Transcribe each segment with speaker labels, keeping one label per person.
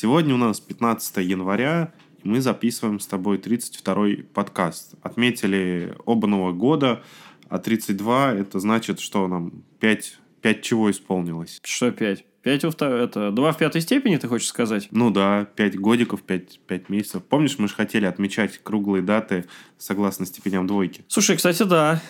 Speaker 1: Сегодня у нас 15 января, и мы записываем с тобой 32-й подкаст. Отметили оба Нового года, а 32 это значит, что нам 5, 5 чего исполнилось?
Speaker 2: Что 5? 5 во второй, это 2 в пятой степени, ты хочешь сказать?
Speaker 1: Ну да, 5 годиков, 5, 5 месяцев. Помнишь, мы же хотели отмечать круглые даты согласно степеням двойки?
Speaker 2: Слушай, кстати, да.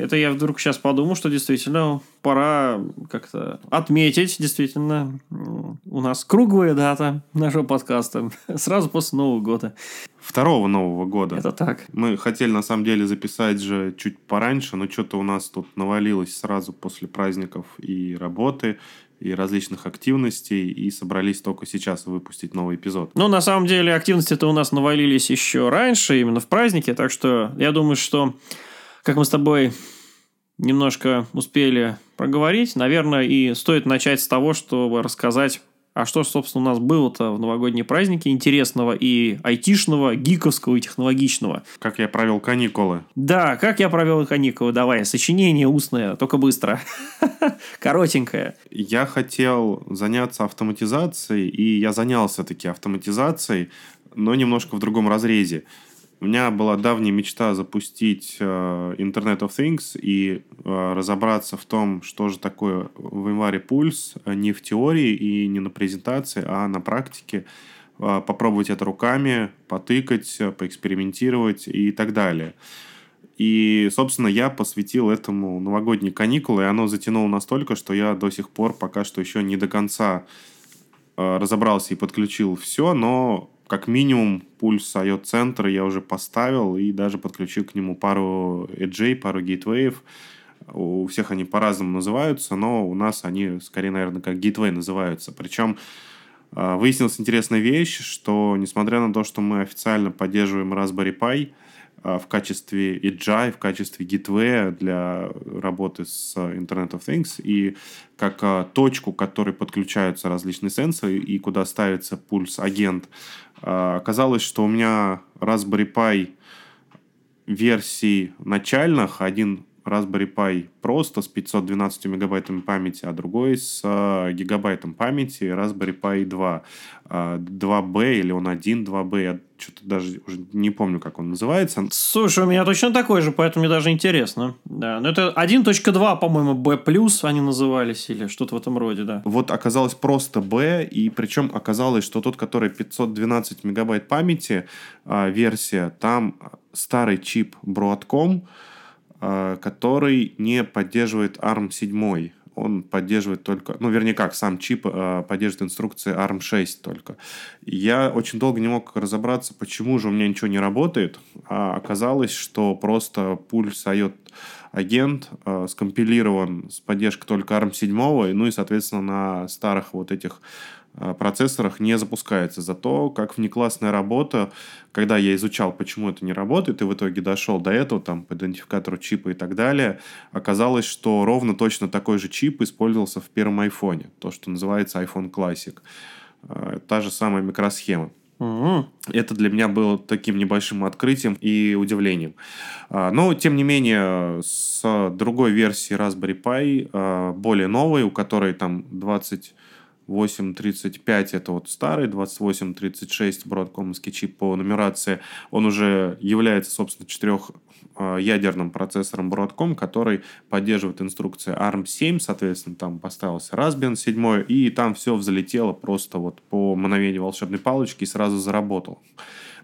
Speaker 2: Это я вдруг сейчас подумал, что действительно пора как-то отметить, действительно, у нас круглая дата нашего подкаста сразу после Нового года.
Speaker 1: Второго Нового года.
Speaker 2: Это так.
Speaker 1: Мы хотели, на самом деле, записать же чуть пораньше, но что-то у нас тут навалилось сразу после праздников и работы, и различных активностей, и собрались только сейчас выпустить новый эпизод.
Speaker 2: Ну, на самом деле, активности-то у нас навалились еще раньше, именно в празднике, так что я думаю, что как мы с тобой немножко успели проговорить, наверное, и стоит начать с того, чтобы рассказать, а что, собственно, у нас было-то в новогодние праздники интересного и айтишного, гиковского и технологичного.
Speaker 1: Как я провел каникулы.
Speaker 2: Да, как я провел каникулы. Давай, сочинение устное, только быстро. Коротенькое.
Speaker 1: Я хотел заняться автоматизацией, и я занялся таки автоматизацией, но немножко в другом разрезе. У меня была давняя мечта запустить uh, Internet of Things и uh, разобраться в том, что же такое в январе пульс, не в теории и не на презентации, а на практике. Uh, попробовать это руками, потыкать, поэкспериментировать и так далее. И, собственно, я посвятил этому новогодние каникулы, и оно затянуло настолько, что я до сих пор пока что еще не до конца разобрался и подключил все, но как минимум пульс IO центра я уже поставил и даже подключил к нему пару эджей, пару гейтвеев. У всех они по-разному называются, но у нас они скорее, наверное, как гейтвей называются. Причем а, выяснилась интересная вещь, что несмотря на то, что мы официально поддерживаем Raspberry Pi, в качестве EGI, в качестве gateway для работы с Internet of Things и как а, точку, к которой подключаются различные сенсоры и куда ставится пульс-агент. А, оказалось, что у меня Raspberry Pi версий начальных, один Raspberry Pi просто с 512 мегабайтами памяти, а другой с гигабайтом памяти Raspberry Pi 2. Э, 2B или он 1 2B, я что-то даже уже не помню, как он называется.
Speaker 2: Слушай, у меня точно такой же, поэтому мне даже интересно. Да, но это 1.2, по-моему, B+, они назывались, или что-то в этом роде, да.
Speaker 1: Вот оказалось просто B, и причем оказалось, что тот, который 512 мегабайт памяти э, версия, там старый чип Broadcom, Э, который не поддерживает ARM7. Он поддерживает только, ну, вернее как, сам чип э, поддерживает инструкции ARM6 только. Я очень долго не мог разобраться, почему же у меня ничего не работает. А оказалось, что просто пульс IOT агент э, скомпилирован с поддержкой только ARM7, ну и, соответственно, на старых вот этих процессорах не запускается. Зато как внеклассная работа, когда я изучал, почему это не работает, и в итоге дошел до этого, там, по идентификатору чипа и так далее, оказалось, что ровно точно такой же чип использовался в первом айфоне, то, что называется iPhone Classic. Э, та же самая микросхема.
Speaker 2: Угу.
Speaker 1: Это для меня было таким небольшим открытием и удивлением. Э, но, тем не менее, с другой версии Raspberry Pi, более новой, у которой там 20 2835 это вот старый, 2836 бродкомовский чип по нумерации, он уже является, собственно, четырех а, ядерным процессором Broadcom, который поддерживает инструкции ARM7, соответственно, там поставился Raspbian 7, и там все взлетело просто вот по мановению волшебной палочки и сразу заработал.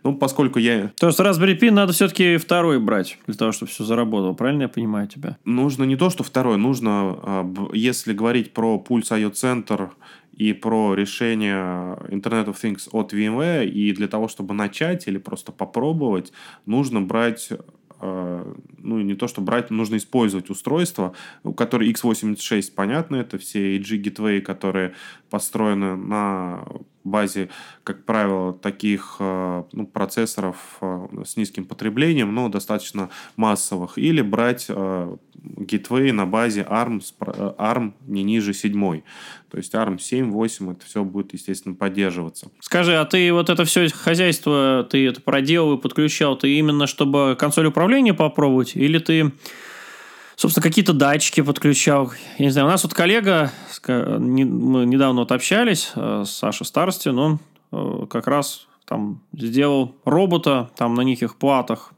Speaker 1: Ну, поскольку я...
Speaker 2: То есть Raspberry Pi надо все-таки второй брать, для того, чтобы все заработало. Правильно я понимаю тебя?
Speaker 1: Нужно не то, что второй. Нужно, а, если говорить про пульс IO центр и про решение Internet of Things от VMware. И для того, чтобы начать или просто попробовать, нужно брать э, ну, не то, что брать, нужно использовать устройство, у которых x86, понятно, это все AG Gateway, которые построены на базе, как правило, таких э, ну, процессоров э, с низким потреблением, но достаточно массовых, или брать Gateway на базе ARM, ARM не ниже 7. То есть ARM 7, 8, это все будет, естественно, поддерживаться.
Speaker 2: Скажи, а ты вот это все хозяйство, ты это проделал и подключал, ты именно чтобы консоль управления попробовать, или ты собственно, какие-то датчики подключал. Я не знаю, у нас вот коллега, мы недавно вот общались э, с Сашей Старостью, но э, как раз там сделал робота, там на неких платах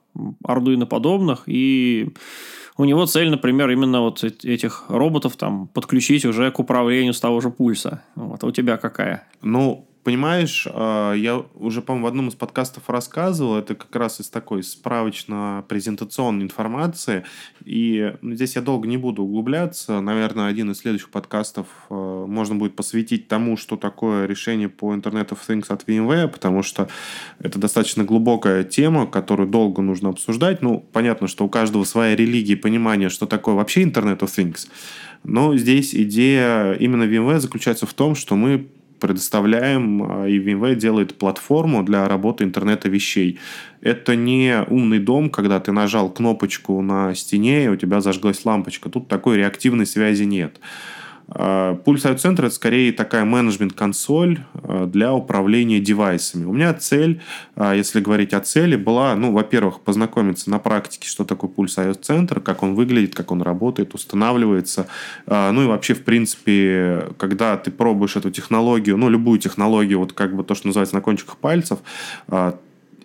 Speaker 2: Arduino подобных, и у него цель, например, именно вот этих роботов там подключить уже к управлению с того же пульса. Вот, а у тебя какая?
Speaker 1: Ну, понимаешь, а, я уже, по-моему, в одном из подкастов рассказывал, это как раз из такой справочно-презентационной информации, и ну, здесь я долго не буду углубляться, наверное, один из следующих подкастов а, можно будет посвятить тому, что такое решение по Internet of Things от VMware, потому что это достаточно глубокая тема, которую долго нужно обсуждать. Ну, понятно, что у каждого своя религия и понимание, что такое вообще Internet of Things, но здесь идея именно VMware заключается в том, что мы предоставляем, а, и VMware делает платформу для работы интернета вещей. Это не умный дом, когда ты нажал кнопочку на стене, и у тебя зажглась лампочка. Тут такой реактивной связи нет. Пульс центр это скорее такая менеджмент-консоль а, для управления девайсами. У меня цель, а, если говорить о цели, была, ну, во-первых, познакомиться на практике, что такое пульс центр, как он выглядит, как он работает, устанавливается. А, ну и вообще, в принципе, когда ты пробуешь эту технологию, ну, любую технологию, вот как бы то, что называется на кончиках пальцев,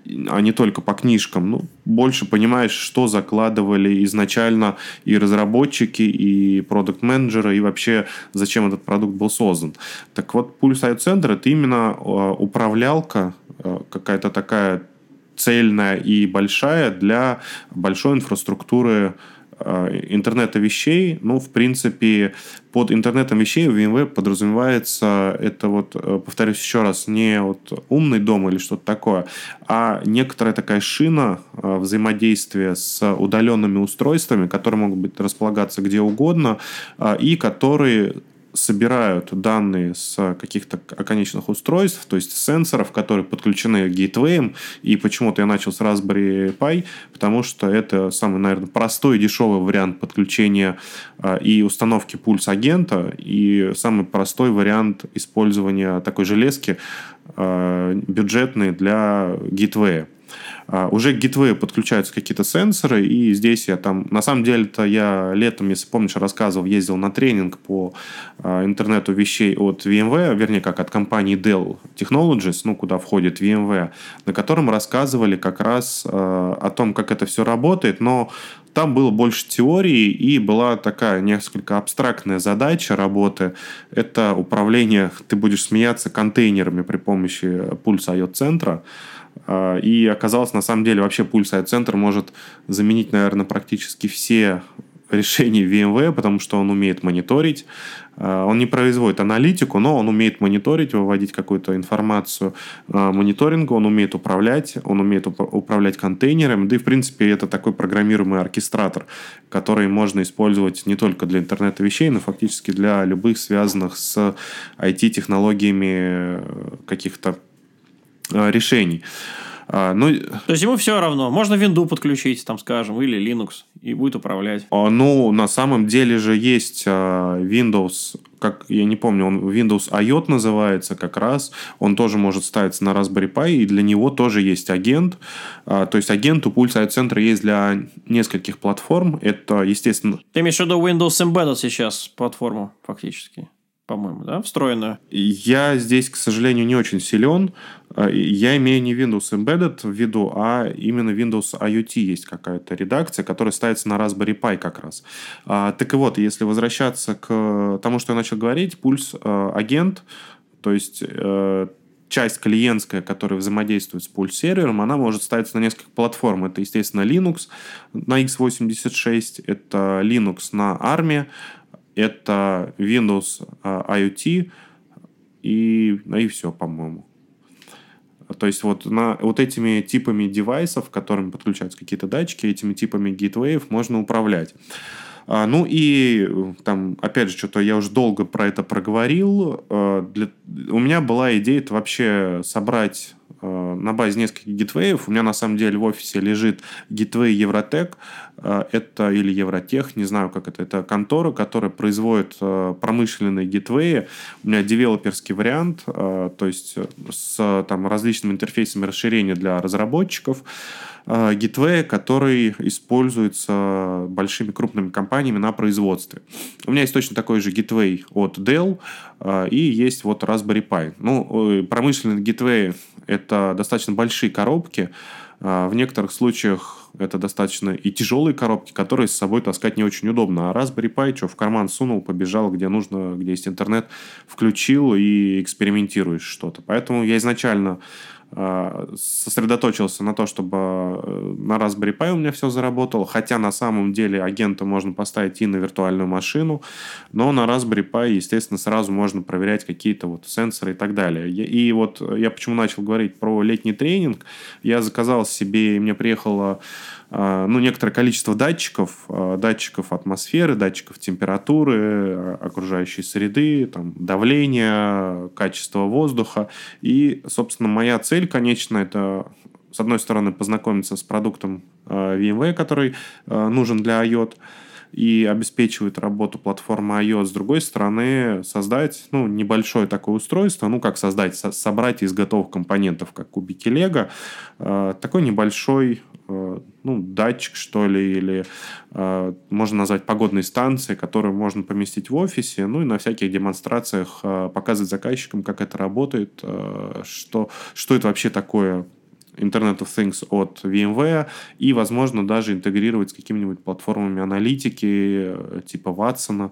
Speaker 1: а не только по книжкам, ну, больше понимаешь, что закладывали изначально и разработчики, и продукт-менеджеры, и вообще зачем этот продукт был создан. Так вот, Pulse IO Center это именно а, управлялка, а, какая-то такая цельная и большая для большой инфраструктуры интернета вещей, ну, в принципе, под интернетом вещей в VMware подразумевается это вот, э, повторюсь еще раз, не вот умный дом или что-то такое, а некоторая такая шина э, взаимодействия с удаленными устройствами, которые могут быть располагаться где угодно, и которые собирают данные с каких-то оконечных устройств, то есть сенсоров, которые подключены к гейтвеям, и почему-то я начал с Raspberry Pi, потому что это самый, наверное, простой и дешевый вариант подключения а, и установки пульс-агента, и самый простой вариант использования такой железки а, бюджетной для гейтвея. А, уже к Gateway подключаются какие-то сенсоры, и здесь я там... На самом деле-то я летом, если помнишь, рассказывал, ездил на тренинг по а, интернету вещей от VMware, вернее, как от компании Dell Technologies, ну, куда входит VMware, на котором рассказывали как раз а, о том, как это все работает, но там было больше теории и была такая несколько абстрактная задача работы. Это управление, ты будешь смеяться, контейнерами при помощи пульса IO-центра. А, и оказалось, на самом деле, вообще пульс центр может заменить, наверное, практически все решения VMware, потому что он умеет мониторить. А, он не производит аналитику, но он умеет мониторить, выводить какую-то информацию а, мониторинга, он умеет управлять, он умеет управлять контейнерами, да и, в принципе, это такой программируемый оркестратор, который можно использовать не только для интернета вещей, но фактически для любых связанных с IT-технологиями э, каких-то решений.
Speaker 2: А, ну, То есть ему все равно. Можно винду подключить, там, скажем, или Linux, и будет управлять.
Speaker 1: А, ну, на самом деле же есть а, Windows, как я не помню, он Windows IOT называется как раз. Он тоже может ставиться на Raspberry Pi, и для него тоже есть агент. То есть агент у Pulse центра есть для нескольких платформ. Это, естественно...
Speaker 2: Ты имеешь в виду Windows Embedded сейчас платформу, фактически? По-моему, да, встроенную?
Speaker 1: Я здесь, к сожалению, не очень силен. А, я имею не Windows Embedded в виду, а именно Windows IoT есть какая-то редакция, которая ставится на Raspberry Pi как раз. А, так и вот, если возвращаться к тому, что я начал говорить, пульс а, агент, то есть э, часть клиентская, которая взаимодействует с пульс-сервером, она может ставиться на несколько платформ. Это, естественно, Linux на x86, это Linux на ARM, это Windows IoT и, ну и все, по-моему. То есть вот, на, вот этими типами девайсов, к которым подключаются какие-то датчики, этими типами гейтвеев можно управлять. А, ну и там, опять же, что-то я уже долго про это проговорил. А, для... У меня была идея это вообще собрать Э, на базе нескольких гитвеев. У меня на самом деле в офисе лежит гитвей Евротек. Э, это или Евротех, не знаю, как это. Это контора, которая производит э, промышленные гитвеи. У меня девелоперский вариант, то есть с там, различными интерфейсами расширения для разработчиков. гитвея, который используется большими крупными компаниями на производстве. У меня есть точно такой же гитвей от Dell, и есть вот Raspberry Pi. Ну, промышленные гитвеи – это достаточно большие коробки, в некоторых случаях это достаточно и тяжелые коробки, которые с собой таскать не очень удобно. А Raspberry Pi, что в карман сунул, побежал, где нужно, где есть интернет, включил и экспериментируешь что-то. Поэтому я изначально сосредоточился на то, чтобы э, на Raspberry Pi у меня все заработало, хотя на самом деле агента можно поставить и на виртуальную машину, но на Raspberry Pi, естественно, сразу можно проверять какие-то вот сенсоры и так далее. И вот я почему начал говорить про летний тренинг, я заказал себе, и мне приехало а, ну, некоторое количество датчиков, а, датчиков атмосферы, датчиков температуры, а, окружающей среды, там, давления, качества воздуха. И, собственно, моя цель, конечно, это с одной стороны, познакомиться с продуктом VMware, который нужен для IOT, и обеспечивает работу платформы iOS. С другой стороны, создать ну, небольшое такое устройство, ну как создать, со собрать из готовых компонентов, как кубики Лего, такой небольшой ну, датчик, что ли, или э, можно назвать погодной станцией, которую можно поместить в офисе, ну и на всяких демонстрациях э, показывать заказчикам, как это работает, э, что, что это вообще такое Internet of Things от VMware и, возможно, даже интегрировать с какими-нибудь платформами аналитики э, типа Watson,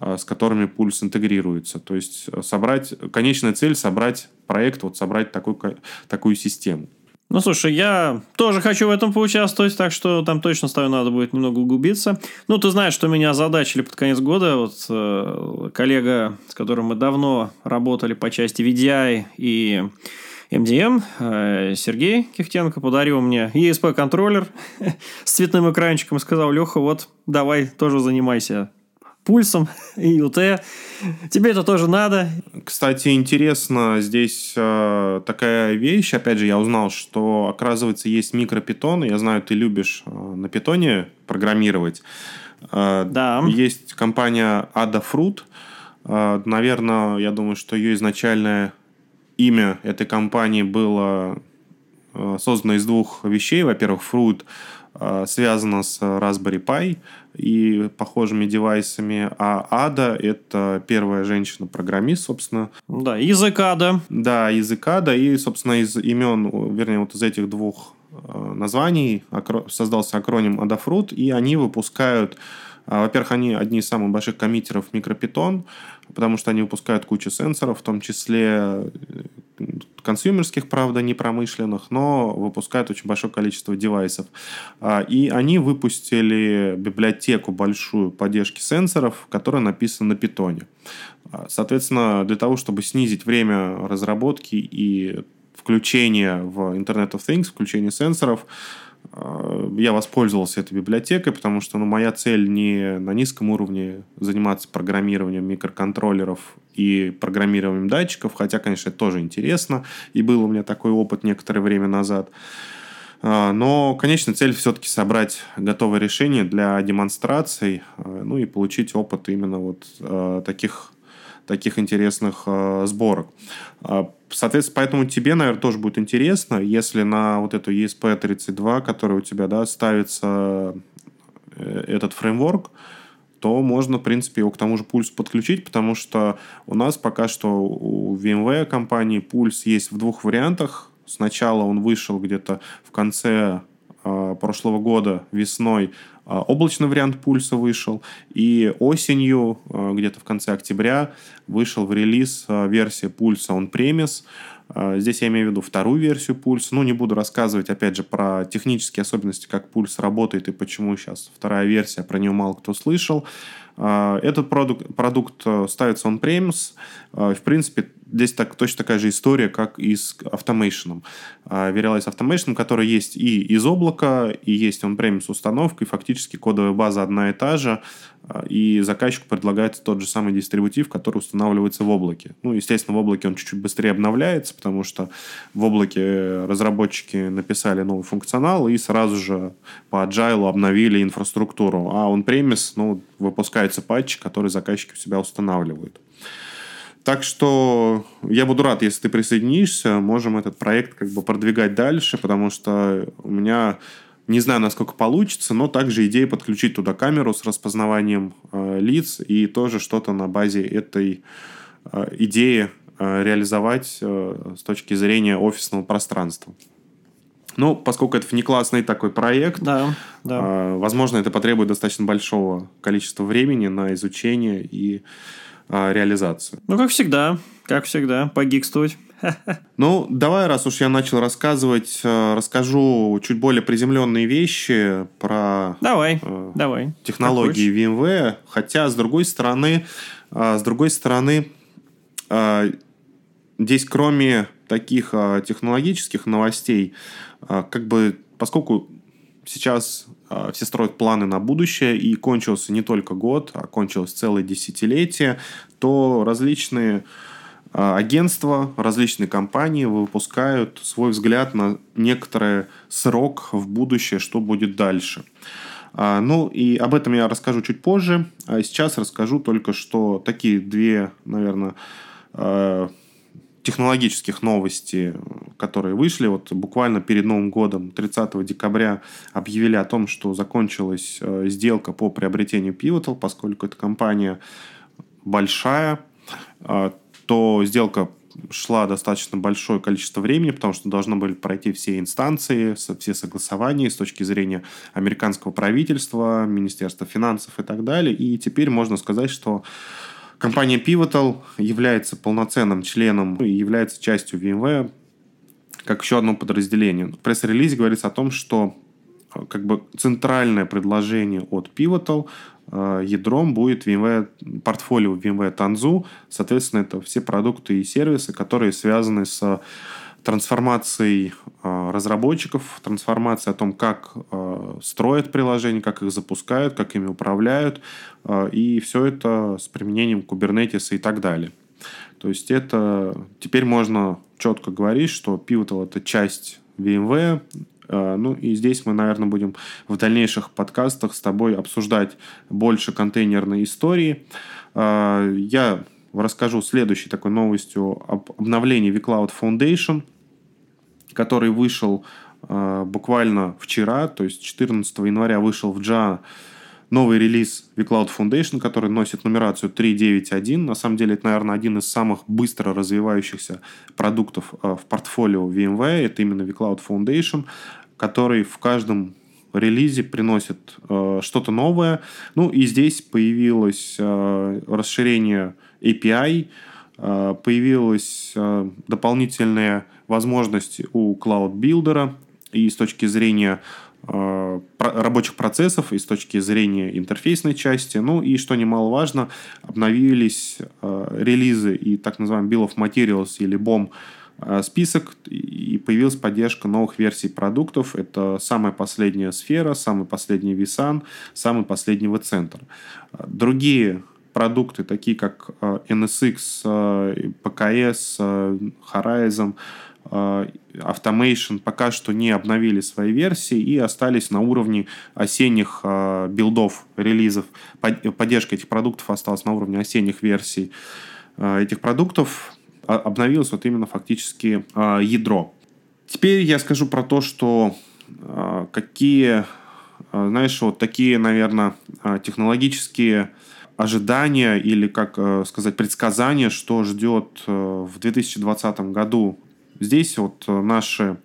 Speaker 1: э, с которыми пульс интегрируется. То есть э, собрать, конечная цель собрать проект, вот собрать такой, такую систему.
Speaker 2: Ну, слушай, я тоже хочу в этом поучаствовать, так что там точно ставлю, надо будет немного углубиться. Ну, ты знаешь, что меня озадачили под конец года. Вот э, коллега, с которым мы давно работали по части VDI и MDM, э, Сергей Кихтенко подарил мне ESP-контроллер с цветным экранчиком и сказал, Леха, вот давай тоже занимайся пульсом и УТ. Тебе это тоже надо.
Speaker 1: Кстати, интересно, здесь э, такая вещь. Опять же, я узнал, что, оказывается, есть микропитон. Я знаю, ты любишь э, на питоне программировать. Э, да. Есть компания Adafruit. Э, наверное, я думаю, что ее изначальная имя этой компании было э, создано из двух вещей. Во-первых, Fruit связано с Raspberry Pi и похожими девайсами, а Ада — это первая женщина-программист, собственно.
Speaker 2: Да, язык Ада.
Speaker 1: Да, язык Ада, и, собственно, из имен, вернее, вот из этих двух э, названий создался акроним Adafruit, и они выпускают во-первых, они одни из самых больших коммитеров микропитон, потому что они выпускают кучу сенсоров, в том числе э, консюмерских, правда, не промышленных, но выпускают очень большое количество девайсов. А, и они выпустили библиотеку большую поддержки сенсоров, которая написана на питоне. А, соответственно, для того, чтобы снизить время разработки и включения в Internet of Things, включения сенсоров, я воспользовался этой библиотекой, потому что ну, моя цель не на низком уровне заниматься программированием микроконтроллеров и программированием датчиков, хотя, конечно, это тоже интересно, и был у меня такой опыт некоторое время назад. Э, но конечная цель все-таки собрать готовое решение для демонстраций, э, ну и получить опыт именно вот таких таких интересных э, сборок. Соответственно, поэтому тебе, наверное, тоже будет интересно, если на вот эту ESP32, которая у тебя, да, ставится э, этот фреймворк, то можно, в принципе, его к тому же пульсу подключить, потому что у нас пока что у VMware компании пульс есть в двух вариантах. Сначала он вышел где-то в конце прошлого года, весной, а, облачный вариант пульса вышел, и осенью, а, где-то в конце октября, вышел в релиз а, версия пульса on-premise. Здесь я имею в виду вторую версию пульса. Ну, не буду рассказывать, опять же, про технические особенности, как пульс работает и почему сейчас вторая версия, про нее мало кто слышал. Этот продукт, продукт э, ставится on-premise. В принципе, здесь так, точно такая же история, как и с Automation. Verialize Automation, который есть и из облака, и есть on-premise установка, и фактически кодовая база одна и та же, а, и заказчику предлагается тот же самый дистрибутив, который устанавливается в облаке. Ну, естественно, в облаке он чуть-чуть быстрее обновляется, потому что в облаке разработчики написали новый функционал и сразу же по agile обновили инфраструктуру. А он премис, ну, выпускается патч, который заказчики у себя устанавливают. Так что я буду рад, если ты присоединишься, можем этот проект как бы продвигать дальше, потому что у меня не знаю, насколько получится, но также идея подключить туда камеру с распознаванием э, лиц и тоже что-то на базе этой э, идеи э, реализовать э, с точки зрения офисного пространства. Ну, поскольку это внеклассный такой проект,
Speaker 2: Да, да.
Speaker 1: э, возможно, это потребует достаточно большого количества времени на изучение и э, реализацию.
Speaker 2: Ну, как всегда, как всегда, погикствовать.
Speaker 1: Ну, давай, раз уж я начал рассказывать, э, расскажу чуть более приземленные вещи про
Speaker 2: Давай,
Speaker 1: э,
Speaker 2: давай.
Speaker 1: технологии VMware, хотя с другой стороны, э, с другой стороны, э, здесь кроме таких э, технологических новостей, э, как бы поскольку сейчас э, все строят планы на будущее и кончился не только год, а кончилось целое десятилетие, то различные э, агентства, различные компании выпускают свой взгляд на некоторый срок в будущее, что будет дальше. А, Ну, и об этом я расскажу чуть позже. А сейчас расскажу только, что такие две, наверное, э, технологических новости, которые вышли. Вот буквально перед Новым годом, 30 декабря, объявили о том, что закончилась э, сделка по приобретению Pivotal, поскольку эта компания большая, э, то сделка шла достаточно большое количество времени, потому что должны были пройти все инстанции, все согласования с точки зрения американского правительства, Министерства финансов и так далее. И теперь можно сказать, что компания Pivotal является полноценным членом и является частью VMware как еще одно подразделение. В пресс-релизе говорится о том, что э, как бы центральное предложение от Pivotal э, ядром будет VMware, портфолио VMware Tanzu. Соответственно, это все продукты и сервисы, которые связаны с трансформацией э, разработчиков, трансформацией о том, как э, строят приложения, как их запускают, как ими управляют, э, и все это с применением Kubernetes и так далее. То есть это теперь можно четко говорить, что Pivotal это часть VMware. Ну и здесь мы, наверное, будем в дальнейших подкастах с тобой обсуждать больше контейнерной истории. Я расскажу следующей такой новостью об обновлении vCloud Foundation, который вышел э, буквально вчера, то есть 14 января вышел в JA новый релиз vCloud Foundation, который носит нумерацию 3.9.1. На самом деле, это, наверное, один из самых быстро развивающихся продуктов э, в портфолио VMware. Это именно vCloud Foundation, который в каждом релизе приносит э, что-то новое. Ну и здесь появилось э, расширение API, э, появилась э, дополнительная возможность у Builder и с точки зрения э, рабочих процессов и с точки зрения интерфейсной части. Ну и, что немаловажно, обновились э, релизы и так называемый Bill of Materials или BOM э, список, и появилась поддержка новых версий продуктов. Это самая последняя сфера, самый последний vSAN, самый последний vCenter. Другие продукты, такие как э, NSX, э, PKS, Horizon, Automation пока что не обновили свои версии и остались на уровне осенних э, билдов, релизов. Под- Поддержка этих продуктов осталась на уровне осенних версий э, этих продуктов. А- Обновилось вот именно фактически э, ядро. Теперь я скажу про то, что э, какие, э, знаешь, вот такие, наверное, э, технологические ожидания или, как э, сказать, предсказания, что ждет э, в 2020 году. Здесь вот э, наши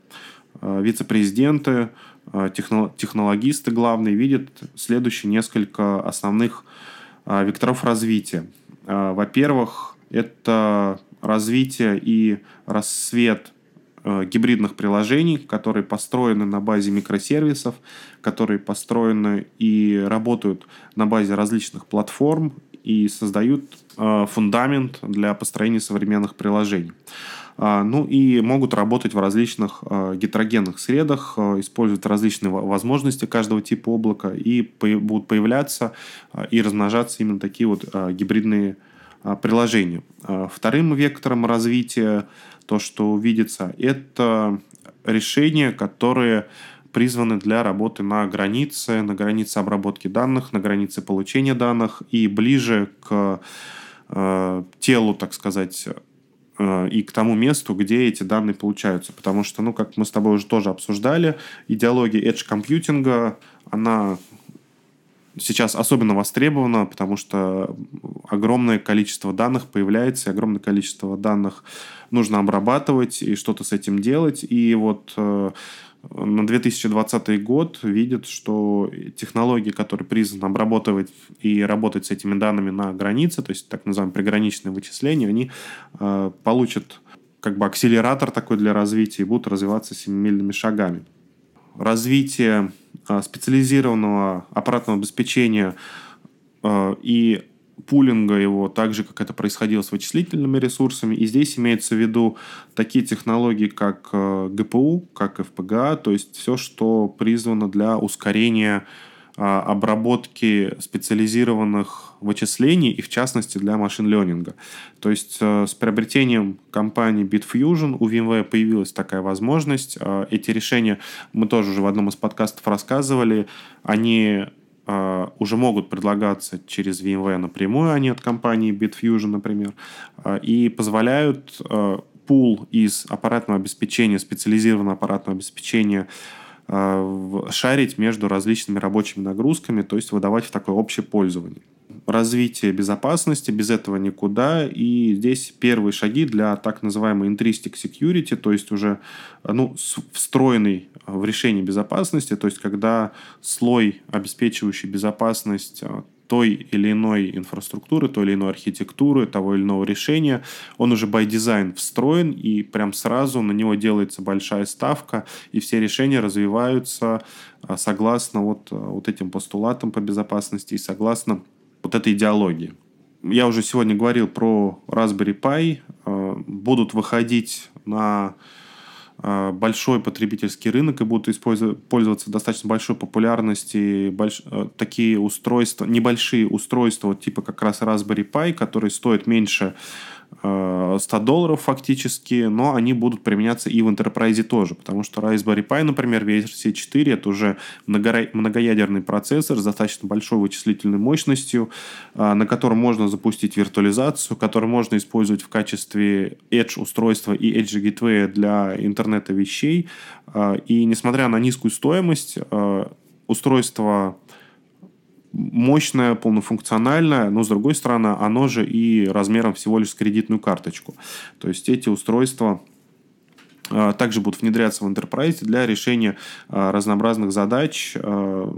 Speaker 1: э, вице-президенты, э, техно- технологисты главные видят следующие несколько основных векторов развития. Во-первых, это развитие и рассвет гибридных приложений, которые построены на базе микросервисов, которые построены и работают на базе различных платформ и создают фундамент для построения современных приложений. А, Ну и могут работать в различных э, гетерогенных средах, э, использовать различные во- возможности каждого типа облака и будут появляться и размножаться именно такие вот гибридные а, приложения. А, Вторым вектором развития, то, что видится, это решения, которые призваны для работы на границе, на границе обработки данных, на границе получения данных и ближе к телу, так сказать, и к тому месту, где эти данные получаются. Потому что, ну, как мы с тобой уже тоже обсуждали, идеология edge компьютинга, она сейчас особенно востребована, потому что огромное количество данных появляется, и огромное количество данных нужно обрабатывать и что-то с этим делать. И вот э, на 2020 год видят, что технологии, которые призваны обрабатывать и работать с этими данными на границе, то есть так называемые приграничные вычисления, они э, получат как бы акселератор такой для развития и будут развиваться семимильными шагами. Развитие э, специализированного аппаратного обеспечения э, и пулинга его, так же, как это происходило с вычислительными ресурсами. И здесь имеется в виду такие технологии, как э, ГПУ, как FPGA, то есть все, что призвано для ускорения а, обработки специализированных вычислений и, в частности, для машин-ленинга. То есть э, с приобретением компании Bitfusion у VMware появилась такая возможность. Э, эти решения мы тоже уже в одном из подкастов рассказывали. Они а, уже могут предлагаться через VMware напрямую, а не от компании Bitfusion, например, а, и позволяют а, пул из аппаратного обеспечения, специализированного аппаратного обеспечения шарить между различными рабочими нагрузками, то есть выдавать в такое общее пользование. Развитие безопасности, без этого никуда. И здесь первые шаги для так называемой intrinsic security, то есть уже ну, встроенный в решение безопасности, то есть когда слой, обеспечивающий безопасность а, той или иной инфраструктуры, той или иной архитектуры, того или иного решения, он уже by design встроен, и прям сразу на него делается большая ставка, и все решения развиваются а, согласно вот, а, вот этим постулатам по безопасности и согласно вот этой идеологии. Я уже сегодня говорил про Raspberry Pi. Будут выходить на а, большой потребительский рынок и будут пользоваться достаточно большой популярностью больш, э, такие устройства, небольшие устройства, типа как раз Raspberry Pi, которые стоят меньше 100 э, долларов фактически, но они будут применяться и в Enterprise тоже, потому что Raspberry Pi, например, версия 4, это уже многоядерный процессор с достаточно большой вычислительной мощностью, э, на котором можно запустить виртуализацию, который можно использовать в качестве Edge устройства и Edge Gateway для интернета вещей. Э, и несмотря на низкую стоимость, устройство мощное, полнофункциональное, но, с другой стороны, оно же и размером всего лишь с кредитную карточку. То есть эти устройства а, также будут внедряться в Enterprise для решения а, разнообразных задач а,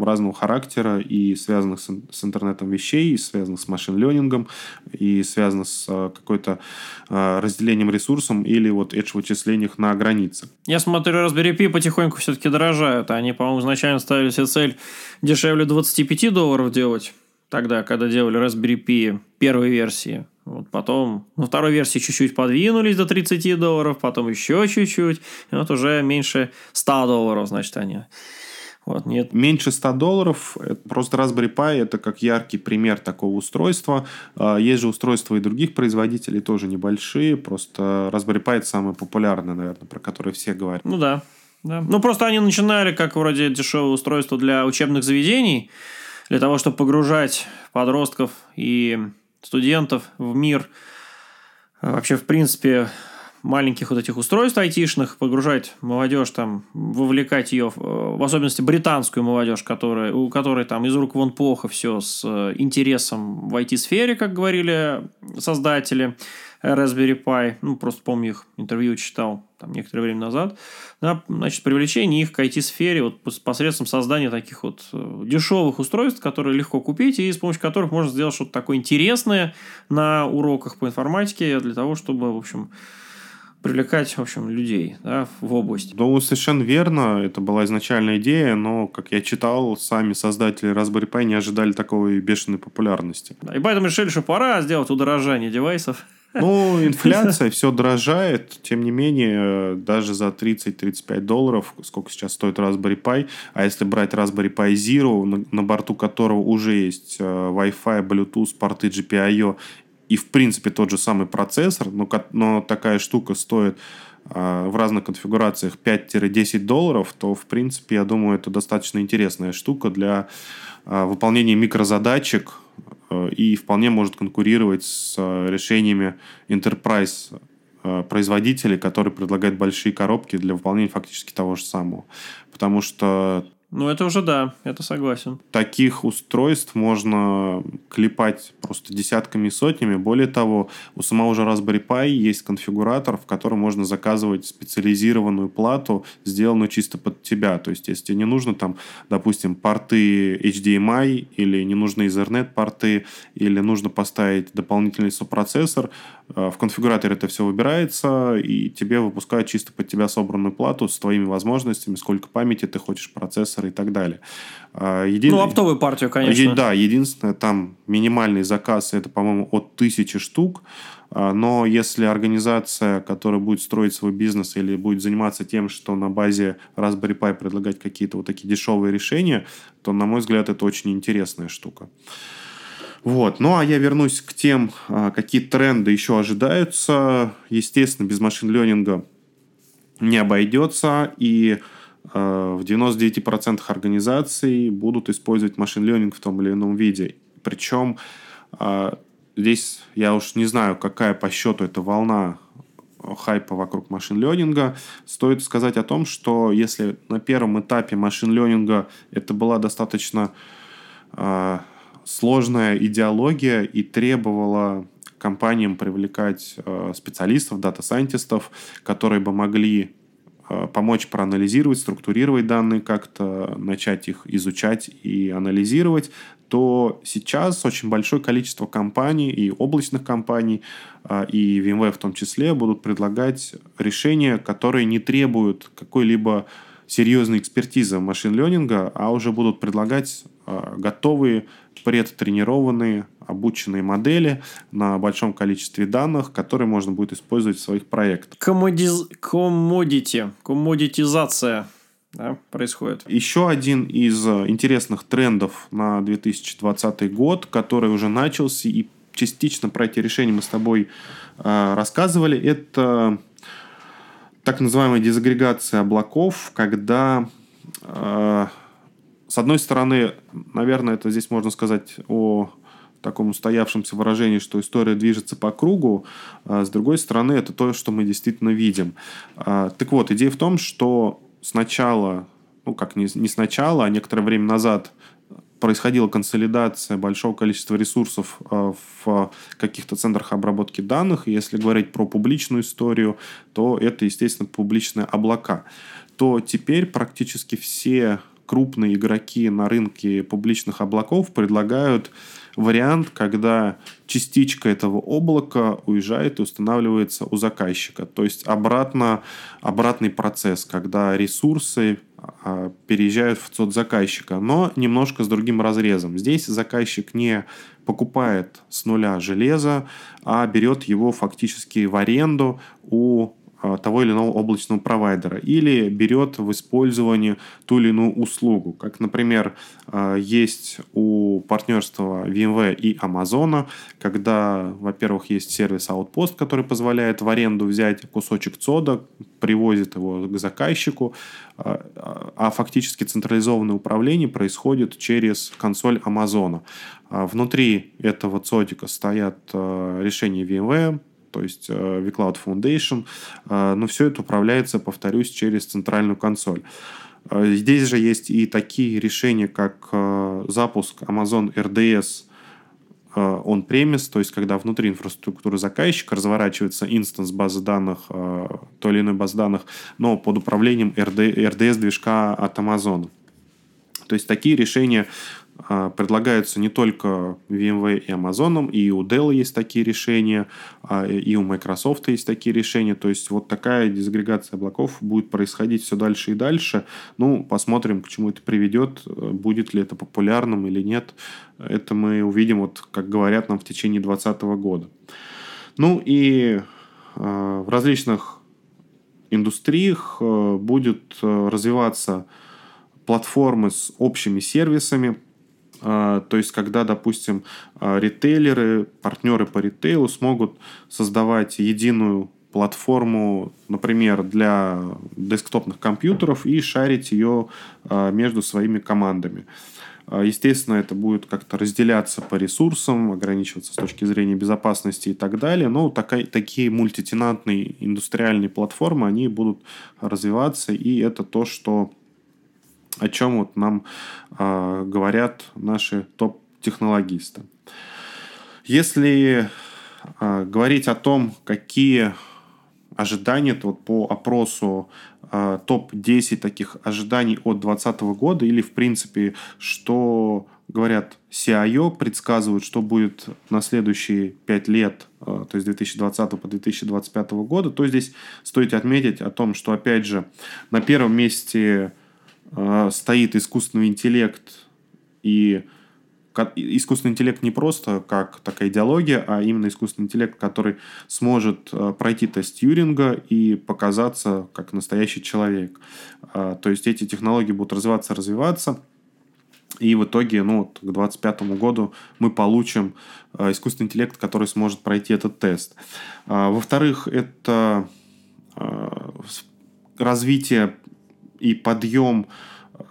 Speaker 1: разного характера и связанных с, с интернетом вещей, и связанных с машин-ленингом, и связанных с какой-то разделением ресурсом или вот edge-вычислениях на границе.
Speaker 2: Я смотрю, Raspberry Pi потихоньку все-таки дорожают. Они, по-моему, изначально ставили себе цель дешевле 25 долларов делать тогда, когда делали Raspberry Pi первой версии. Вот потом на второй версии чуть-чуть подвинулись до 30 долларов, потом еще чуть-чуть. И вот уже меньше 100 долларов, значит, они.
Speaker 1: Вот, нет. Меньше 100 долларов. Просто Raspberry Pi это как яркий пример такого устройства. А, есть же устройства и других производителей, тоже небольшие. Просто Raspberry Pi это самое популярное, наверное, про которое все говорят.
Speaker 2: Ну да. да. Ну просто они начинали как вроде дешевое устройство для учебных заведений, для того, чтобы погружать подростков и студентов в мир э, вообще, в принципе, маленьких вот этих устройств айтишных, погружать молодежь там, вовлекать ее, в, в особенности британскую молодежь, которая, у которой там из рук вон плохо все с э, интересом в IT-сфере, как говорили создатели. Raspberry Pi, ну, просто помню их интервью читал там некоторое время назад, да, значит, привлечение их к IT-сфере вот посредством создания таких вот э, дешевых устройств, которые легко купить и с помощью которых можно сделать что-то такое интересное на уроках по информатике для того, чтобы, в общем, привлекать, в общем, людей да, в область.
Speaker 1: Да, совершенно верно. Это была изначальная идея, но, как я читал, сами создатели Raspberry Pi не ожидали такой бешеной популярности.
Speaker 2: Да, и поэтому решили, что пора сделать удорожание девайсов.
Speaker 1: Ну, инфляция, все дорожает. Тем не менее, даже за 30-35 долларов, сколько сейчас стоит Raspberry Pi, а если брать Raspberry Pi Zero, на, на борту которого уже есть э, Wi-Fi, Bluetooth, порты GPIO и, в принципе, тот же самый процессор, но, но такая штука стоит э, в разных конфигурациях 5-10 долларов, то, в принципе, я думаю, это достаточно интересная штука для э, выполнения микрозадачек, и вполне может конкурировать с решениями enterprise производителей, которые предлагают большие коробки для выполнения фактически того же самого. Потому что
Speaker 2: ну, это уже да, это согласен.
Speaker 1: Таких устройств можно клепать просто десятками и сотнями. Более того, у самого же Raspberry Pi есть конфигуратор, в котором можно заказывать специализированную плату, сделанную чисто под тебя. То есть, если тебе не нужно там, допустим, порты HDMI или не нужны Ethernet порты, или нужно поставить дополнительный сопроцессор, в конфигураторе это все выбирается, и тебе выпускают чисто под тебя собранную плату с твоими возможностями, сколько памяти ты хочешь, процессор и так далее.
Speaker 2: А, Един... Ну, оптовую партию, конечно.
Speaker 1: Да, единственное, там минимальный заказ, это, по-моему, от тысячи штук. А, но если организация, которая будет строить свой бизнес или будет заниматься тем, что на базе Raspberry Pi предлагать какие-то вот такие дешевые решения, то, на мой взгляд, это очень интересная штука. Вот. Ну, а я вернусь к тем, а, какие тренды еще ожидаются. Естественно, без машин-ленинга не обойдется. И Э, в 99% организаций будут использовать машин ленинг в том или ином виде. Причем э, здесь я уж не знаю, какая по счету эта волна хайпа вокруг машин ленинга. Стоит сказать о том, что если на первом этапе машин ленинга это была достаточно э, сложная идеология и требовала компаниям привлекать э, специалистов, дата-сайентистов, которые бы могли Э, помочь проанализировать, структурировать данные как-то, начать их изучать и анализировать, то сейчас очень большое количество компаний и облачных компаний, э, и VMware в том числе, будут предлагать решения, которые не требуют какой-либо серьезной экспертизы машин-ленинга, а уже будут предлагать готовые, предтренированные обученные модели на большом количестве данных, которые можно будет использовать в своих проектах.
Speaker 2: Коммодиз... Коммодити, коммодитизация да, происходит.
Speaker 1: Еще один из э, интересных трендов на 2020 год, который уже начался и частично про эти решения мы с тобой э, рассказывали, это так называемая дезагрегация облаков, когда э, с одной стороны, наверное, это здесь можно сказать о таком устоявшемся выражении, что история движется по кругу. А с другой стороны, это то, что мы действительно видим. А, так вот, идея в том, что сначала, ну как не, сначала, а некоторое время назад происходила консолидация большого количества ресурсов а, в каких-то центрах обработки данных. если говорить про публичную историю, то это, естественно, публичные облака. То теперь практически все крупные игроки на рынке публичных облаков предлагают вариант, когда частичка этого облака уезжает и устанавливается у заказчика. То есть обратно, обратный процесс, когда ресурсы а, переезжают в тот заказчика, но немножко с другим разрезом. Здесь заказчик не покупает с нуля железо, а берет его фактически в аренду у того или иного облачного провайдера или берет в использование ту или иную услугу. Как, например, а, есть у партнерства VMware и Amazon, когда, во-первых, есть сервис Outpost, который позволяет в аренду взять кусочек цода, привозит его к заказчику, а, а фактически централизованное управление происходит через консоль Amazon. Внутри этого цодика стоят решения VMware, то есть э, vCloud Foundation, э, но все это управляется, повторюсь, через центральную консоль. Э, здесь же есть и такие решения, как запуск Amazon RDS on-premise, то есть когда внутри инфраструктуры заказчика разворачивается инстанс базы данных, той или иной базы данных, но под управлением RDS-движка от Amazon. То есть такие решения предлагаются не только VMware и Amazon, и у Dell есть такие решения, а, и у Microsoft есть такие решения. То есть вот такая дезагрегация облаков будет происходить все дальше и дальше. Ну, посмотрим, к чему это приведет, будет ли это популярным или нет. Это мы увидим, вот как говорят нам в течение 2020 года. Ну и а, в различных индустриях будет развиваться платформы с общими сервисами, а, то есть, когда, допустим, а, ритейлеры, партнеры по ритейлу смогут создавать единую платформу, например, для десктопных компьютеров и шарить ее а, между своими командами. Естественно, это будет как-то разделяться по ресурсам, ограничиваться с точки зрения безопасности и так далее. Но такая, такие мультитенантные индустриальные платформы, они будут развиваться, и это то, что о чем вот нам э, говорят наши топ-технологисты. Если э, говорить о том, какие ожидания вот по опросу э, топ-10 таких ожиданий от 2020 года или, в принципе, что говорят CIO, предсказывают, что будет на следующие 5 лет, то есть 2020 по 2025 года, то здесь стоит отметить о том, что, опять же, на первом месте Э, стоит искусственный интеллект и искусственный интеллект не просто как такая идеология, а именно искусственный интеллект, который сможет э, пройти тест Тьюринга и показаться как настоящий человек. Э, то есть эти технологии будут развиваться, развиваться. И в итоге, ну, к 2025 году мы получим искусственный интеллект, который сможет пройти этот тест. Во-вторых, это развитие и подъем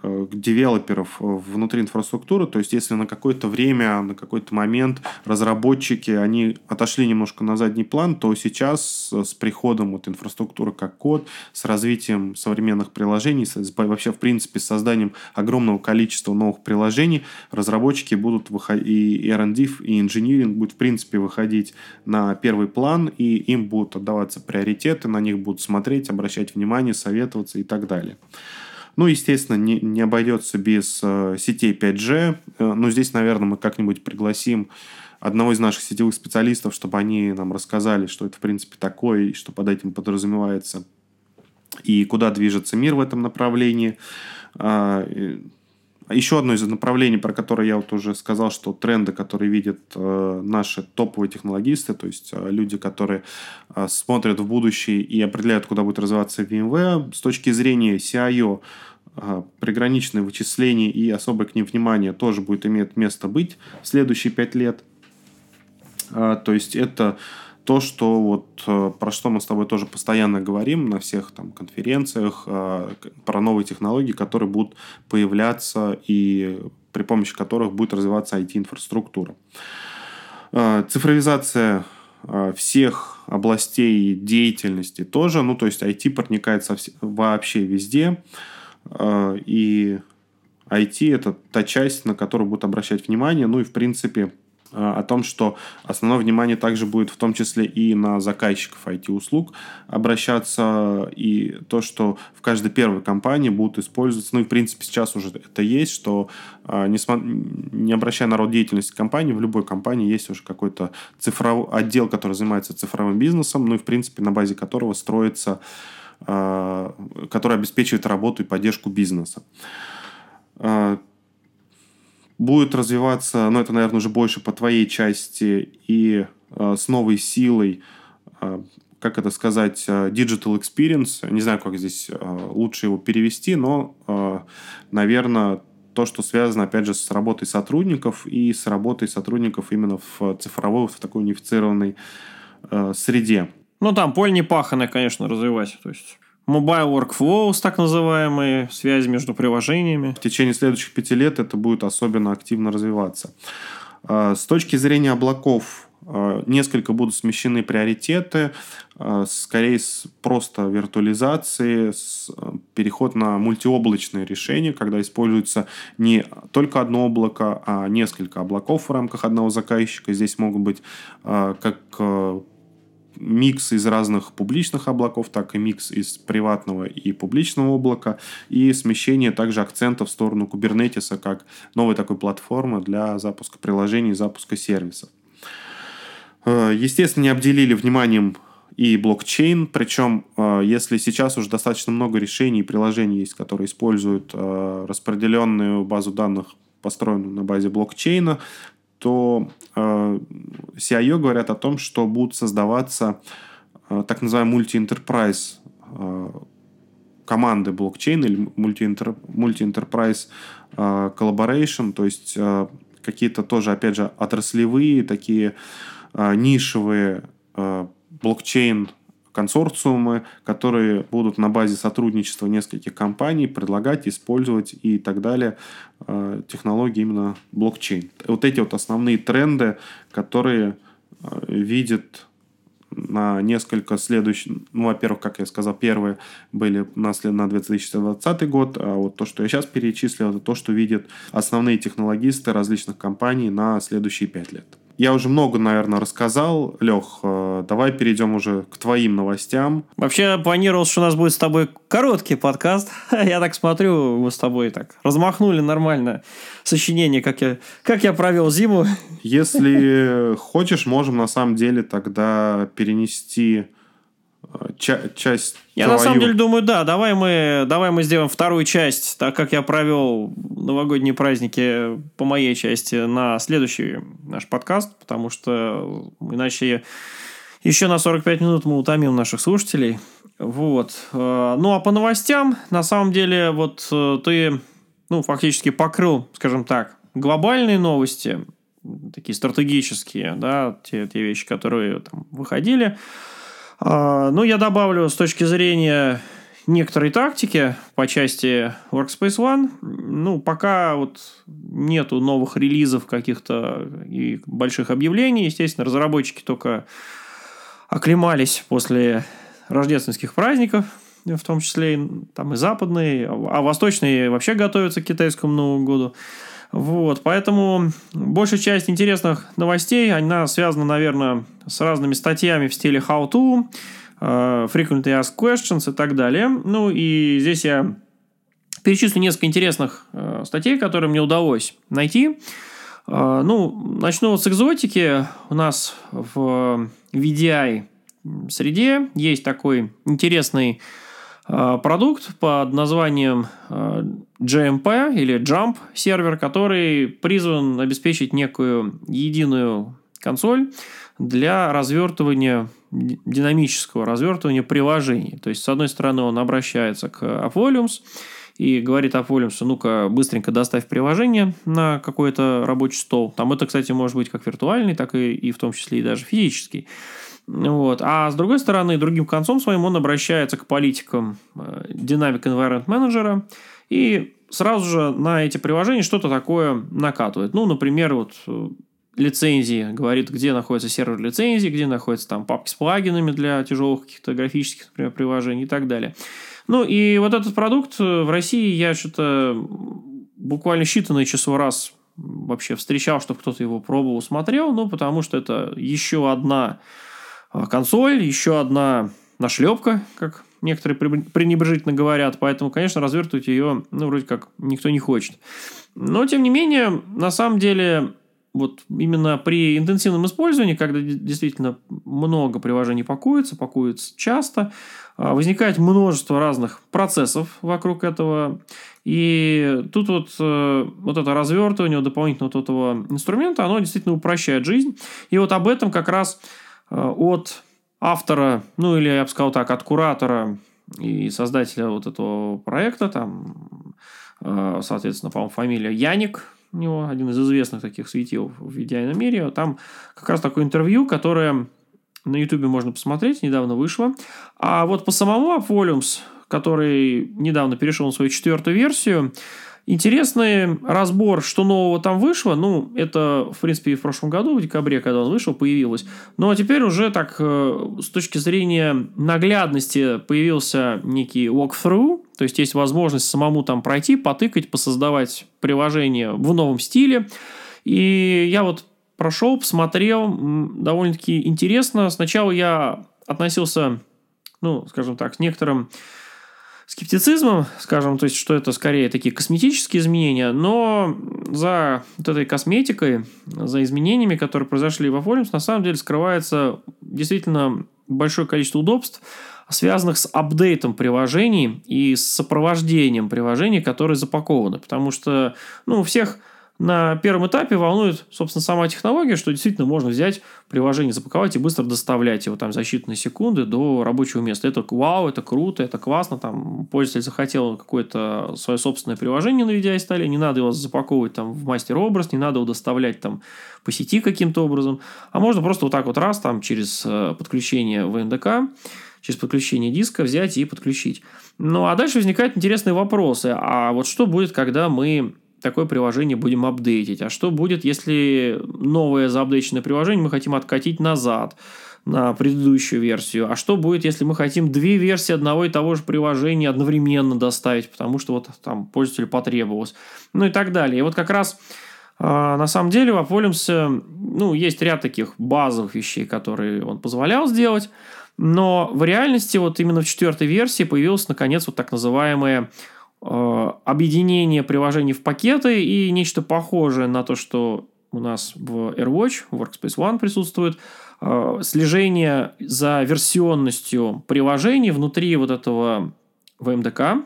Speaker 1: девелоперов внутри инфраструктуры. То есть, если на какое-то время, на какой-то момент разработчики, они отошли немножко на задний план, то сейчас с приходом вот инфраструктуры как код, с развитием современных приложений, с, вообще, в принципе, с созданием огромного количества новых приложений, разработчики будут выходить, и R&D, и инжиниринг будет, в принципе, выходить на первый план, и им будут отдаваться приоритеты, на них будут смотреть, обращать внимание, советоваться и так далее. Ну, естественно, не, не обойдется без э, сетей 5G. Э, но здесь, наверное, мы как-нибудь пригласим одного из наших сетевых специалистов, чтобы они нам рассказали, что это, в принципе, такое, и что под этим подразумевается, и куда движется мир в этом направлении. Еще одно из направлений, про которое я вот уже сказал, что тренды, которые видят э, наши топовые технологисты, то есть э, люди, которые э, смотрят в будущее и определяют, куда будет развиваться VMware, с точки зрения CIO, приграничные вычисления и особое к ним внимание тоже будет иметь место быть в следующие пять лет. То есть это то, что вот э, про что мы с тобой тоже постоянно говорим на всех там конференциях, э, про новые технологии, которые будут появляться и при помощи которых будет развиваться IT-инфраструктура. Э, цифровизация всех областей деятельности тоже, ну то есть IT проникает вообще везде, и IT это та часть, на которую будут обращать внимание, ну и в принципе о том, что основное внимание также будет в том числе и на заказчиков IT-услуг обращаться, и то, что в каждой первой компании будут использоваться, ну и в принципе сейчас уже это есть, что э, не, не обращая на род деятельности компании, в любой компании есть уже какой-то цифровой отдел, который занимается цифровым бизнесом, ну и в принципе на базе которого строится, э, который обеспечивает работу и поддержку бизнеса будет развиваться, ну, это, наверное, уже больше по твоей части и э, с новой силой, э, как это сказать, э, digital experience. Не знаю, как здесь э, лучше его перевести, но, э, наверное, то, что связано, опять же, с работой сотрудников и с работой сотрудников именно в цифровой, в такой унифицированной э, среде.
Speaker 2: Ну, там поле не паханое, конечно, развивать. То есть Mobile Workflows, так называемые, связи между приложениями.
Speaker 1: В течение следующих пяти лет это будет особенно активно развиваться. А, с точки зрения облаков, а, несколько будут смещены приоритеты, а, скорее с просто виртуализации, с переход на мультиоблачные решения, когда используется не только одно облако, а несколько облаков в рамках одного заказчика. Здесь могут быть как микс из разных публичных облаков, так и микс из приватного и публичного облака, и смещение также акцентов в сторону Kubernetes как новой такой платформы для запуска приложений, запуска сервисов. Э, естественно, не обделили вниманием и блокчейн, причем э, если сейчас уже достаточно много решений и приложений есть, которые используют э, распределенную базу данных, построенную на базе блокчейна, то э, CIO говорят о том, что будут создаваться э, так называемые мульти-энтерпрайз э, команды блокчейна или мульти-энтерпрайз э, то есть э, какие-то тоже, опять же, отраслевые, такие э, нишевые э, блокчейн консорциумы, которые будут на базе сотрудничества нескольких компаний предлагать, использовать и так далее э, технологии именно блокчейн. Вот эти вот основные тренды, которые э, видит на несколько следующих... Ну, во-первых, как я сказал, первые были на, на 2020 год, а вот то, что я сейчас перечислил, это то, что видят основные технологисты различных компаний на следующие пять лет. Я уже много, наверное, рассказал. Лех, э, давай перейдем уже к твоим новостям.
Speaker 2: Вообще планировал, что у нас будет с тобой короткий подкаст. Я так смотрю, мы с тобой так размахнули нормально сочинение, как я, как я провел зиму.
Speaker 1: Если хочешь, можем на самом деле тогда перенести ча- часть
Speaker 2: Я твою... на самом деле думаю, да, давай мы, давай мы сделаем вторую часть, так как я провел новогодние праздники по моей части на следующий наш подкаст, потому что иначе еще на 45 минут мы утомим наших слушателей. Вот. Э, ну, а по новостям, на самом деле, вот э, ты, ну, фактически покрыл, скажем так, глобальные новости, такие стратегические, да, те, те вещи, которые там выходили. А, ну, я добавлю с точки зрения некоторой тактики по части Workspace ONE. Ну, пока вот нету новых релизов каких-то и больших объявлений. Естественно, разработчики только оклемались после рождественских праздников, в том числе там и западные, а восточные вообще готовятся к китайскому Новому году. Вот, поэтому большая часть интересных новостей, она связана, наверное, с разными статьями в стиле how to, uh, frequently asked questions и так далее. Ну, и здесь я перечислю несколько интересных uh, статей, которые мне удалось найти. Uh, ну, начну с экзотики. У нас в VDI среде есть такой интересный Э, продукт под названием э, JMP или Jump сервер, который призван обеспечить некую единую консоль для развертывания динамического развертывания приложений. То есть, с одной стороны, он обращается к AppVolumes и говорит AppVolumes, ну-ка, быстренько доставь приложение на какой-то рабочий стол. Там это, кстати, может быть как виртуальный, так и, и в том числе и даже физический. Вот. А с другой стороны, другим концом своим он обращается к политикам э, Dynamic Environment Manager и сразу же на эти приложения что-то такое накатывает. Ну, например, вот э, лицензии, говорит, где находится сервер лицензии, где находятся там папки с плагинами для тяжелых каких-то графических, например, приложений и так далее. Ну, и вот этот продукт э, в России я что-то буквально считанные число раз вообще встречал, чтобы кто-то его пробовал, смотрел, ну, потому что это еще одна консоль, еще одна нашлепка, как некоторые пренебрежительно говорят, поэтому, конечно, развертывать ее, ну, вроде как никто не хочет. Но, тем не менее, на самом деле, вот именно при интенсивном использовании, когда действительно много приложений пакуется, пакуется часто, а, возникает множество разных процессов вокруг этого. И тут вот, э, вот это развертывание дополнительного вот этого инструмента, оно действительно упрощает жизнь. И вот об этом как раз от автора, ну или я бы сказал так, от куратора и создателя вот этого проекта, там, э, соответственно, по-моему, фамилия Яник, у него один из известных таких светил в идеальном мире. Там как раз такое интервью, которое на Ютубе можно посмотреть, недавно вышло. А вот по самому Volumes, который недавно перешел на свою четвертую версию, Интересный разбор, что нового там вышло. Ну, это, в принципе, и в прошлом году, в декабре, когда он вышел, появилось. Ну, а теперь уже так, э, с точки зрения наглядности, появился некий walkthrough. То есть, есть возможность самому там пройти, потыкать, посоздавать приложение в новом стиле. И я вот прошел, посмотрел, довольно-таки интересно. Сначала я относился, ну, скажем так, с некоторым скептицизмом, скажем, то есть, что это скорее такие косметические изменения, но за вот этой косметикой, за изменениями, которые произошли во Volumes, на самом деле скрывается действительно большое количество удобств, связанных с апдейтом приложений и с сопровождением приложений, которые запакованы. Потому что ну, у всех на первом этапе волнует, собственно, сама технология, что действительно можно взять приложение, запаковать и быстро доставлять его там за считанные секунды до рабочего места. Это вау, это круто, это классно. Там пользователь захотел какое-то свое собственное приложение на VDI-столе, не надо его запаковывать там в мастер-образ, не надо его доставлять там по сети каким-то образом, а можно просто вот так вот раз там через э, подключение в НДК через подключение диска взять и подключить. Ну, а дальше возникают интересные вопросы. А вот что будет, когда мы такое приложение будем апдейтить? А что будет, если новое заапдейченное приложение мы хотим откатить назад? на предыдущую версию. А что будет, если мы хотим две версии одного и того же приложения одновременно доставить, потому что вот там пользователю потребовалось. Ну и так далее. И вот как раз а, на самом деле в Apple ну, есть ряд таких базовых вещей, которые он позволял сделать. Но в реальности вот именно в четвертой версии появилось наконец вот так называемое э, объединение приложений в пакеты и нечто похожее на то, что у нас в AirWatch, в Workspace ONE присутствует, э, слежение за версионностью приложений внутри вот этого VMDK.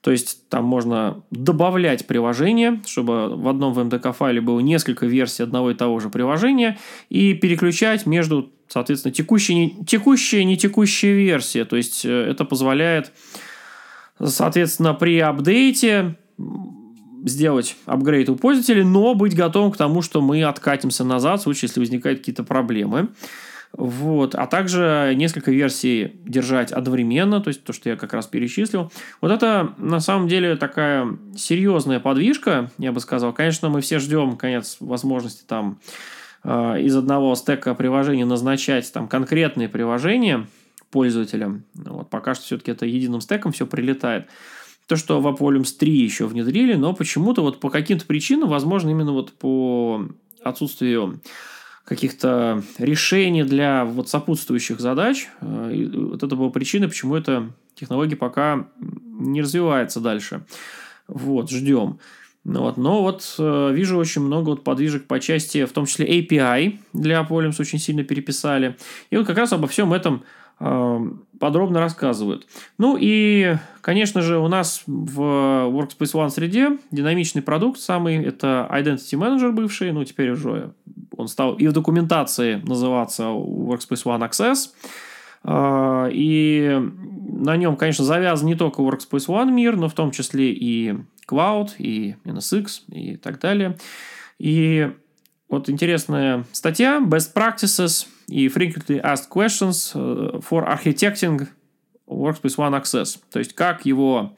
Speaker 2: То есть там можно добавлять приложение, чтобы в одном VMDK файле было несколько версий одного и того же приложения, и переключать между, соответственно, текущей, текущая и не текущая версия. То есть э, это позволяет, соответственно, при апдейте сделать апгрейд у пользователя, но быть готовым к тому, что мы откатимся назад в случае, если возникают какие-то проблемы. Вот. А также несколько версий держать одновременно, то есть то, что я как раз перечислил. Вот это на самом деле такая серьезная подвижка, я бы сказал. Конечно, мы все ждем конец возможности там э, из одного стека приложений назначать там конкретные приложения пользователям. Вот. Пока что все-таки это единым стеком все прилетает то, что в Volumes 3 еще внедрили, но почему-то вот по каким-то причинам, возможно, именно вот по отсутствию каких-то решений для вот сопутствующих задач, э, вот это была причина, почему эта технология пока не развивается дальше. Вот, ждем. Ну вот, но вот э, вижу очень много вот подвижек по части, в том числе API для Volumes очень сильно переписали. И вот как раз обо всем этом подробно рассказывают. Ну и, конечно же, у нас в Workspace ONE среде динамичный продукт самый, это Identity Manager бывший, ну теперь уже он стал и в документации называться Workspace ONE Access. А, и на нем, конечно, завязан не только Workspace ONE мир, но в том числе и Cloud, и NSX, и так далее. И вот интересная статья Best Practices и Frequently Asked Questions э, for Architecting Workspace ONE Access. То есть, как его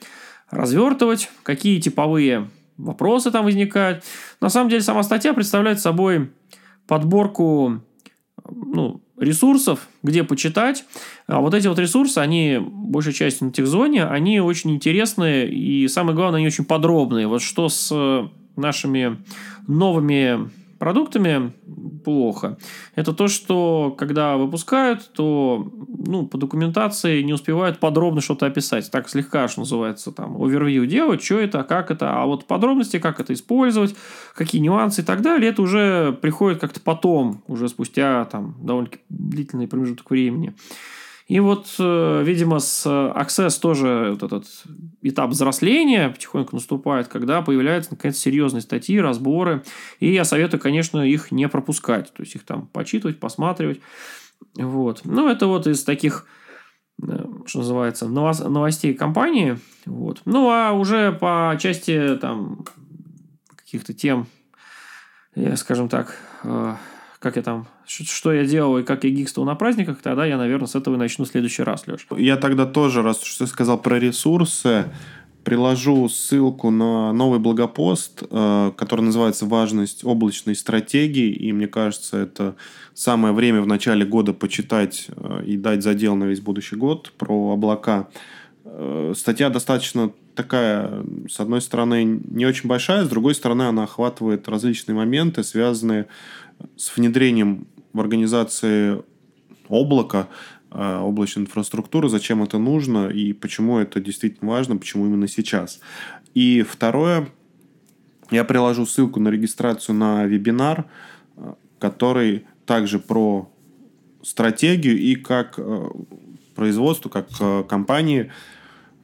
Speaker 2: развертывать, какие типовые вопросы там возникают. На самом деле, сама статья представляет собой подборку ну, ресурсов, где почитать. А вот эти вот ресурсы, они, большей частью на техзоне, они очень интересные и, самое главное, они очень подробные. Вот что с нашими новыми продуктами плохо. Это то, что когда выпускают, то ну, по документации не успевают подробно что-то описать. Так слегка, что называется, там, овервью делать, что это, как это. А вот подробности, как это использовать, какие нюансы и так далее, это уже приходит как-то потом, уже спустя там довольно длительный промежуток времени. И вот, э, видимо, с Access тоже вот этот этап взросления потихоньку наступает, когда появляются, наконец, серьезные статьи, разборы. И я советую, конечно, их не пропускать. То есть, их там почитывать, посматривать. Вот. Ну, это вот из таких э, что называется, новостей компании. Вот. Ну, а уже по части там каких-то тем, скажем так, э, как я там, что я делал и как я гикстал на праздниках, тогда я, наверное, с этого и начну в следующий раз, Леш.
Speaker 1: Я тогда тоже, раз что ты сказал про ресурсы, приложу ссылку на новый блогопост, э, который называется «Важность облачной стратегии». И мне кажется, это самое время в начале года почитать э, и дать задел на весь будущий год про облака. Э, статья достаточно такая, с одной стороны, не очень большая, с другой стороны, она охватывает различные моменты, связанные с внедрением в организации облака, э, облачной инфраструктуры, зачем это нужно и почему это действительно важно, почему именно сейчас. И второе, я приложу ссылку на регистрацию на вебинар, э, который также про стратегию и как э, производству, как компании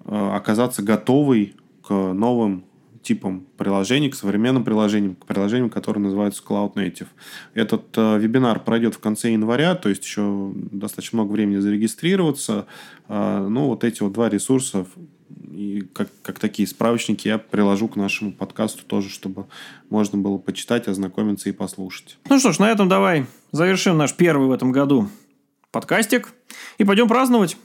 Speaker 1: оказаться готовой к новым типам приложений, к современным приложениям, к приложениям, которые называются Cloud Native. Этот э, вебинар пройдет в конце января, то есть еще достаточно много времени зарегистрироваться. Э, ну, вот эти вот два ресурса и как, как такие справочники я приложу к нашему подкасту тоже, чтобы можно было почитать, ознакомиться и послушать.
Speaker 2: Ну что ж, на этом давай завершим наш первый в этом году подкастик и пойдем праздновать.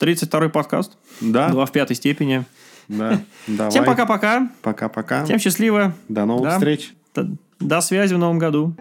Speaker 2: 32-й подкаст.
Speaker 1: Да,
Speaker 2: Два в пятой степени.
Speaker 1: Да. Давай.
Speaker 2: Всем пока-пока.
Speaker 1: Пока-пока.
Speaker 2: Всем счастливо.
Speaker 1: До новых
Speaker 2: Да.
Speaker 1: встреч.
Speaker 2: До, до связи в новом году.